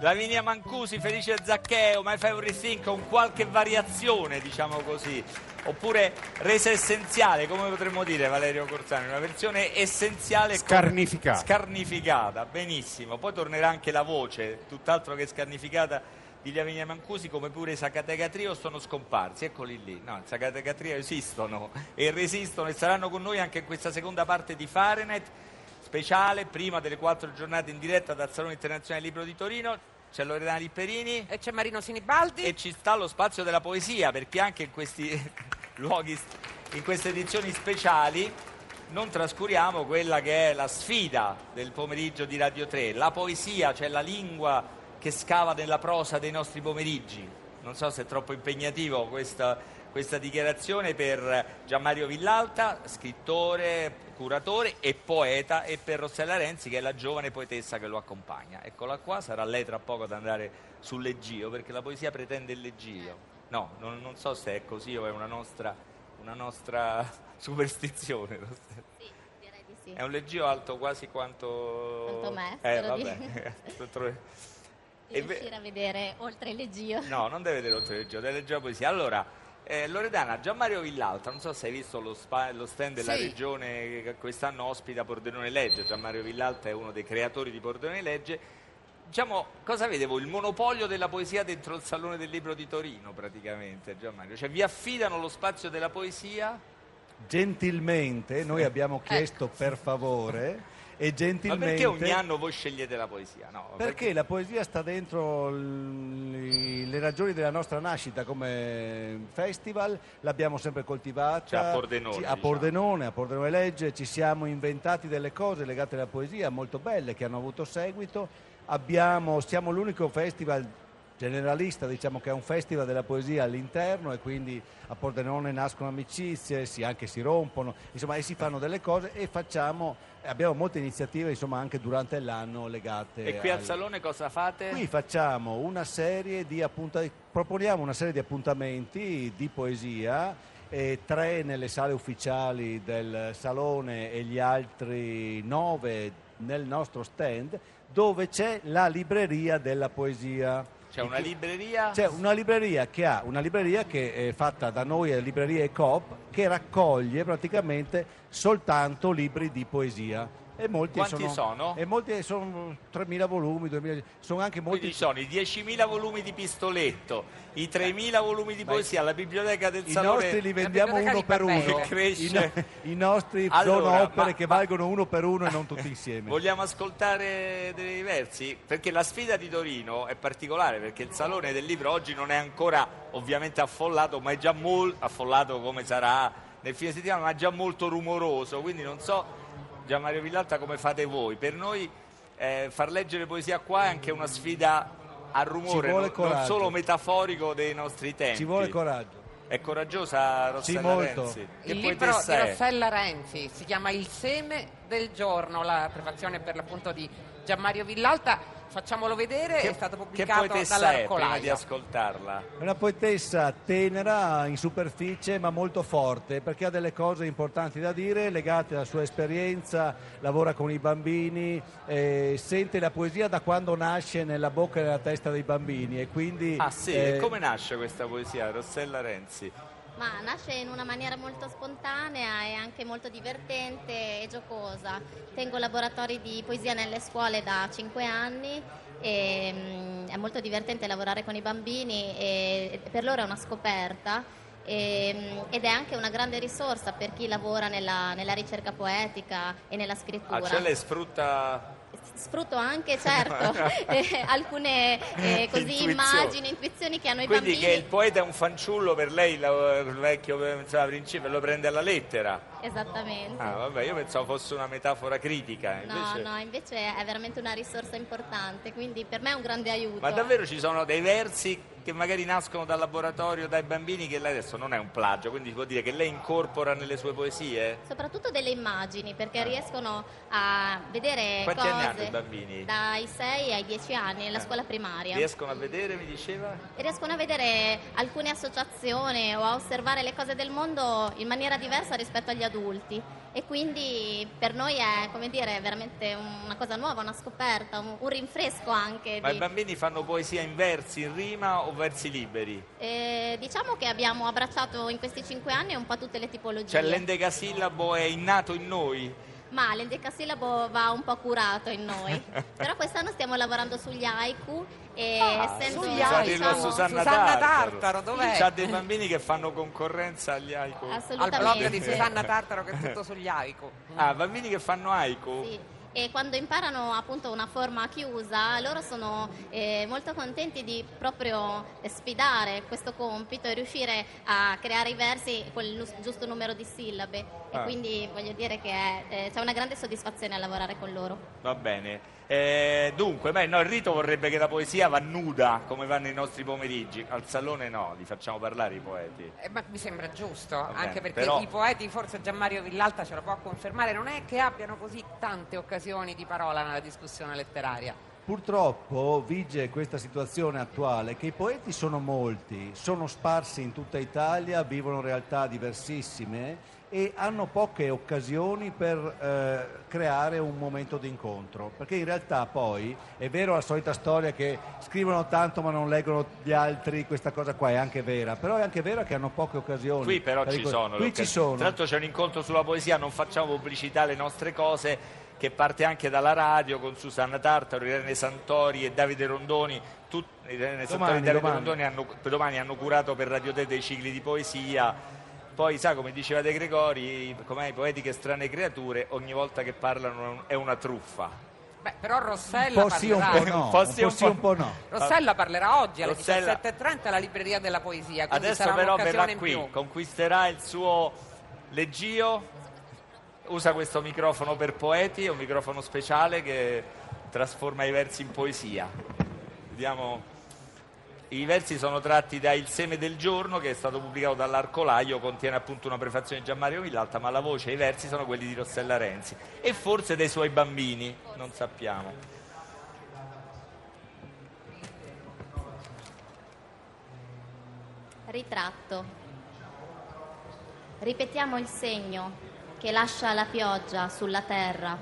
Lavinia Mancusi, Felice Zaccheo, My Favorite Thing con qualche variazione, diciamo così. Oppure resa essenziale, come potremmo dire Valerio Corsani, una versione essenziale Scarnificata. Scarnificata, benissimo. Poi tornerà anche la voce, tutt'altro che scarnificata di Lavinia Mancusi, come pure i Zacatega Trio sono scomparsi, eccoli lì. No, i Zacatega Trio esistono e resistono e saranno con noi anche in questa seconda parte di Fahrenheit speciale, prima delle quattro giornate in diretta dal Salone Internazionale Libro di Torino. C'è Loredana Lipperini E c'è Marino Sinibaldi. e ci sta lo spazio della poesia, perché anche in questi luoghi, in queste edizioni speciali, non trascuriamo quella che è la sfida del pomeriggio di Radio 3, la poesia, cioè la lingua che scava nella prosa dei nostri pomeriggi. Non so se è troppo impegnativo questa, questa dichiarazione per Gianmario Villalta, scrittore, curatore e poeta, e per Rossella Renzi, che è la giovane poetessa che lo accompagna. Eccola qua, sarà lei tra poco ad andare sull'Eggio, perché la poesia pretende il leggio. No, non, non so se è così o è una nostra, una nostra superstizione. Sì, direi di sì. È un leggio alto quasi quanto... Quanto me, Eh, vabbè. Di riuscire a vedere oltre il leggio. No, non deve vedere oltre il leggio, deve leggere la poesia. Allora, eh, Loredana, Gianmario Villalta, non so se hai visto lo, spa- lo stand della Sì. regione che quest'anno ospita Pordenone Legge. Gianmario Villalta è uno dei creatori di Pordenone Legge. Diciamo, cosa vede voi? Il monopolio della poesia dentro il Salone del Libro di Torino, praticamente, Gianmario. Cioè, vi affidano lo spazio della poesia? Gentilmente, noi abbiamo chiesto per favore e Ma gentilmente... perché ogni anno voi scegliete la poesia? No, Perché la poesia sta dentro l- le ragioni della nostra nascita come festival, l'abbiamo sempre coltivata. Cioè a Pordenone, Ci- a diciamo. Pordenone, a Pordenone Legge, ci siamo inventati delle cose legate alla poesia molto belle che hanno avuto seguito. Abbiamo, siamo l'unico festival generalista, diciamo che è un festival della poesia all'interno e quindi a Pordenone nascono amicizie, si, anche si rompono, insomma, e si fanno delle cose e facciamo, abbiamo molte iniziative insomma, anche durante l'anno legate E qui al al- Salone cosa fate? Qui facciamo una serie di appuntamenti, proponiamo una serie di appuntamenti di poesia, eh, tre nelle sale ufficiali del Salone e gli altri nove nel nostro stand, dove c'è la libreria della poesia. C'è una libreria? C'è una libreria che ha una libreria che è fatta da noi, è Libreria Ecoop, che raccoglie praticamente soltanto libri di poesia. E molti Quanti sono? E molti sono 3.000 volumi, 2.000, sono anche molti Quindi sono i 10.000 volumi di pistoletto, i 3.000 volumi di poesia, la biblioteca del I Salone nostri li vendiamo uno per uno. Che cresce. I, no- i nostri Allora, sono opere ma- che ma- valgono uno per uno e non tutti insieme. Vogliamo ascoltare dei versi? Perché la sfida di Torino è particolare, perché il Salone del Libro oggi non è ancora ovviamente affollato, ma è già molto affollato come sarà nel fine settimana, ma è già molto rumoroso, quindi non so, Gianmario Villalta, come fate voi. Per noi eh, far leggere poesia qua è anche una sfida a rumore, non, non solo metaforico dei nostri tempi. Ci vuole coraggio. È coraggiosa Rossella Sì, molto. Renzi? Che Il libro di? Rossella Renzi si chiama Il seme del giorno, la prefazione per l'appunto di Gianmario Villalta. Facciamolo vedere, è stato che pubblicato poetessa è prima di dall'Arcolaio. ascoltarla? È una poetessa tenera in superficie ma molto forte perché ha delle cose importanti da dire legate alla sua esperienza, lavora con i bambini, eh, sente la poesia da quando nasce nella bocca e nella testa dei bambini e quindi Ah sì, eh, come nasce questa poesia, Rossella Renzi? Ma nasce in una maniera molto spontanea e anche molto divertente e giocosa. Tengo laboratori di poesia nelle scuole da 5 anni e mm, è molto divertente lavorare con i bambini e per loro è una scoperta e, mm, ed è anche una grande risorsa per chi lavora nella, nella ricerca poetica e nella scrittura. Ah, cioè lei sfrutta Sfrutto anche, certo, eh, alcune eh, così immagini, intuizioni che hanno i Quindi bambini. che il poeta è un fanciullo per lei, la- il vecchio insomma, principe, lo prende alla lettera. Esattamente. Ah, vabbè, io pensavo fosse una metafora critica. No, Invece... no, invece è veramente una risorsa importante, quindi per me è un grande aiuto. Ma davvero ci sono dei versi che magari nascono dal laboratorio, dai bambini, che lei adesso non è un plagio, quindi si può dire che lei incorpora nelle sue poesie? Soprattutto delle immagini, perché riescono a vedere Quanti cose anni hanno i bambini? dai 6 ai 10 anni nella Eh. scuola primaria. Riescono a vedere, mi diceva? E riescono a vedere alcune associazioni o a osservare le cose del mondo in maniera diversa rispetto agli adulti. E quindi per noi è come dire veramente una cosa nuova, una scoperta, un, un rinfresco anche. Ma di- i bambini fanno poesia in versi, in rima o versi liberi? Eh, diciamo che abbiamo abbracciato in questi cinque anni un po' tutte le tipologie. Cioè l'endecasillabo è innato in noi? Ma l'endecasillabo va un po' curato in noi. Però quest'anno stiamo lavorando sugli haiku e essendo sugli Sa haiku, diciamo, Susanna, Susanna Tartaro. Tartaro, dov'è? C'ha dei bambini che fanno concorrenza agli haiku. Al assolutamente. blog di Susanna Tartaro che è tutto sugli haiku. Ah, bambini che fanno haiku? Sì. E quando imparano appunto una forma chiusa, loro sono eh, molto contenti di proprio eh, sfidare questo compito e riuscire a creare i versi con il giusto numero di sillabe. Ah. E quindi voglio dire che è- eh, c'è una grande soddisfazione a lavorare con loro. Va bene. Eh, dunque, beh, no, il rito vorrebbe che la poesia va nuda come vanno i nostri pomeriggi. Al salone no, li facciamo parlare i poeti. Eh, ma mi sembra giusto, bene, anche perché però- i poeti, forse Gianmario Villalta ce lo può confermare, non è che abbiano così tante occasioni di parola nella discussione letteraria. Purtroppo vige questa situazione attuale che i poeti sono molti, sono sparsi in tutta Italia, vivono realtà diversissime e hanno poche occasioni per eh, creare un momento di incontro. Perché in realtà poi è vero la solita storia che scrivono tanto ma non leggono gli altri, questa cosa qua è anche vera, però è anche vero che hanno poche occasioni. Qui però per ci sono. Qui ci occasioni. sono. Tra l'altro c'è un incontro sulla poesia, non facciamo pubblicità alle nostre cose, che parte anche dalla radio con Susanna Tartaro, Irene Santori e Davide Rondoni. Tut- Irene Santori Domani, e Davide domani. Rondoni hanno, domani hanno curato per Radio Te dei cicli di poesia. Poi, sa, come diceva De Gregori, come i poeti che strane creature, ogni volta che parlano è una truffa. Beh, però Un Rossella po' sì, un parlerà. po' no, Un po' un sì, po' un sì, po'- un po' no. Rossella parlerà oggi alle Rossella- 17.30 alla libreria della poesia. Adesso sarà però verrà qui, conquisterà il suo leggio, usa questo microfono per poeti, è un microfono speciale che trasforma i versi in poesia. Vediamo. I versi sono tratti da Il seme del giorno, che è stato pubblicato dall'Arcolaio, contiene appunto una prefazione di Gianmario Villalta, ma la voce e i versi sono quelli di Rossella Renzi e forse dei suoi bambini, non sappiamo. Ritratto. Ripetiamo il segno che lascia la pioggia sulla terra,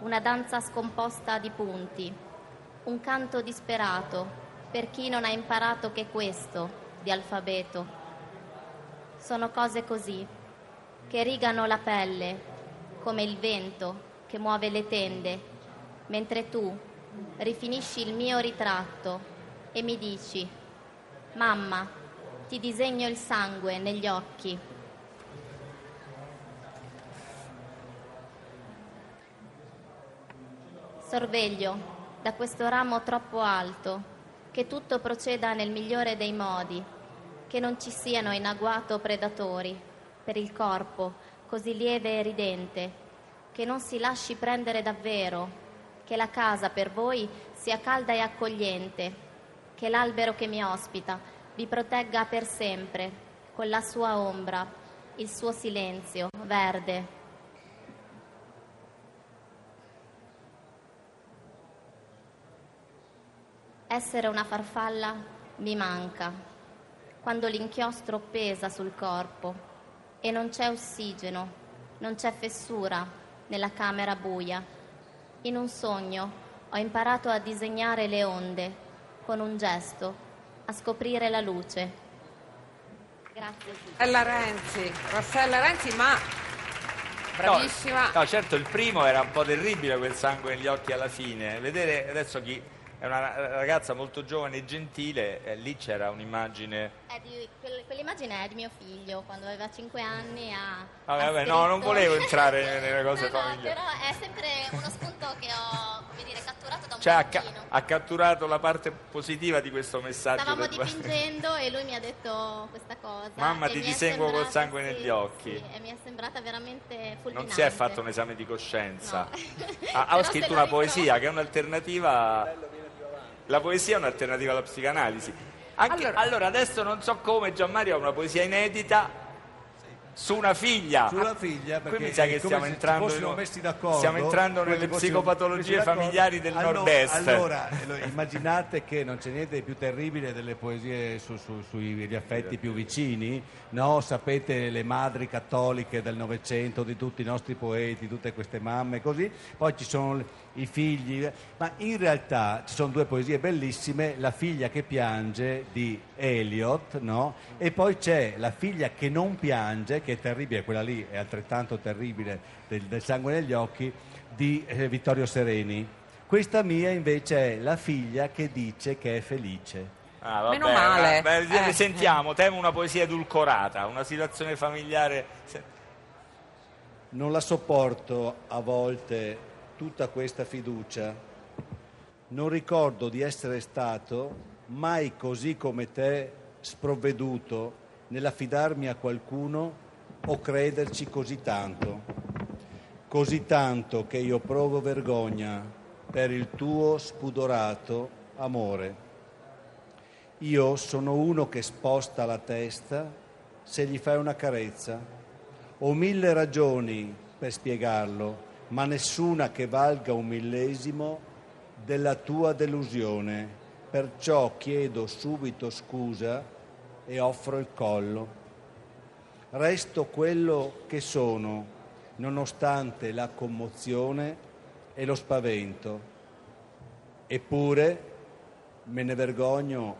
una danza scomposta di punti, un canto disperato per chi non ha imparato che questo di alfabeto. Sono cose così, che rigano la pelle, come il vento che muove le tende, mentre tu rifinisci il mio ritratto e mi dici, mamma, ti disegno il sangue negli occhi. Sorveglio da questo ramo troppo alto che tutto proceda nel migliore dei modi, che non ci siano in agguato predatori per il corpo così lieve e ridente, che non si lasci prendere davvero, che la casa per voi sia calda e accogliente, che l'albero che mi ospita vi protegga per sempre con la sua ombra, il suo silenzio verde. Essere una farfalla mi manca quando l'inchiostro pesa sul corpo e non c'è ossigeno, non c'è fessura nella camera buia. In un sogno ho imparato a disegnare le onde con un gesto, a scoprire la luce. Grazie. Rossella Renzi, Rossella Renzi, ma bravissima. No, no, certo, il primo era un po' terribile quel sangue negli occhi alla fine. Vedere adesso chi è una ragazza molto giovane e gentile, e lì c'era un'immagine. È di- quel- quell'immagine è di mio figlio, quando aveva 5 anni ha... Vabbè, ha vabbè, no, non volevo entrare nelle cose No, no, familiari. però è sempre uno spunto che ho, come dire, catturato da un Cioè, ha, ha catturato la parte positiva di questo messaggio. Stavamo del- dipingendo e lui mi ha detto questa cosa. Mamma, ti disegno col sangue sì, negli occhi. sì, e mi è sembrata veramente fulminante. Non si è fatto un esame di coscienza. No. Ha, ha scritto una poesia che è un'alternativa. La poesia è un'alternativa alla psicanalisi. Anche- Allora- allora, adesso non so come Gianmario ha una poesia inedita su una figlia. Sulla figlia, Qui perché mi sa che stiamo entrando, stiamo entrando nelle psicopatologie familiari del Allora- nord-est. Allora, immaginate che non c'è niente di più terribile delle poesie su- su- sugli affetti più vicini, no? Sapete le madri cattoliche del Novecento, di tutti i nostri poeti, tutte queste mamme, così. Poi ci sono i figli, ma in realtà ci sono due poesie bellissime, La figlia che piange di Eliot, no? E poi c'è La figlia che non piange, che è terribile, quella lì è altrettanto terribile, del, del sangue negli occhi, di eh, Vittorio Sereni. Questa mia invece è La figlia che dice che è felice. Ah, vabbè, Meno male. vabbè, Eh, sentiamo, temo una poesia edulcorata, una situazione familiare. Non la sopporto a volte tutta questa fiducia. Non ricordo di essere stato mai così come te sprovveduto nell'affidarmi a qualcuno o crederci così tanto. Così tanto che io provo vergogna per il tuo spudorato amore. Io sono uno che sposta la testa se gli fai una carezza. Ho mille ragioni per spiegarlo, ma nessuna che valga un millesimo della tua delusione. Perciò chiedo subito scusa e offro il collo. Resto quello che sono, nonostante la commozione e lo spavento. Eppure me ne vergogno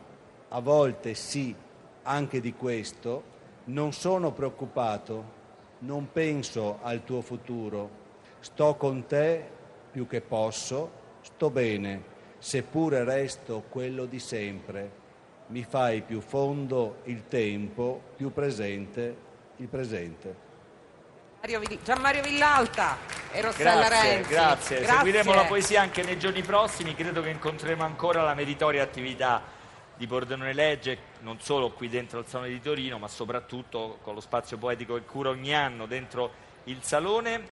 a volte sì, anche di questo, non sono preoccupato, non penso al tuo futuro, sto con te più che posso, sto bene, seppure resto quello di sempre, mi fai più fondo il tempo, più presente il presente. Gianmario Villalta e Rossella Grazie, Renzi. grazie. Seguiremo la poesia anche nei giorni prossimi. Credo che incontreremo ancora la meritoria attività di Pordenone Legge, non solo qui dentro al Salone di Torino, ma soprattutto con lo spazio poetico che cura ogni anno dentro il Salone.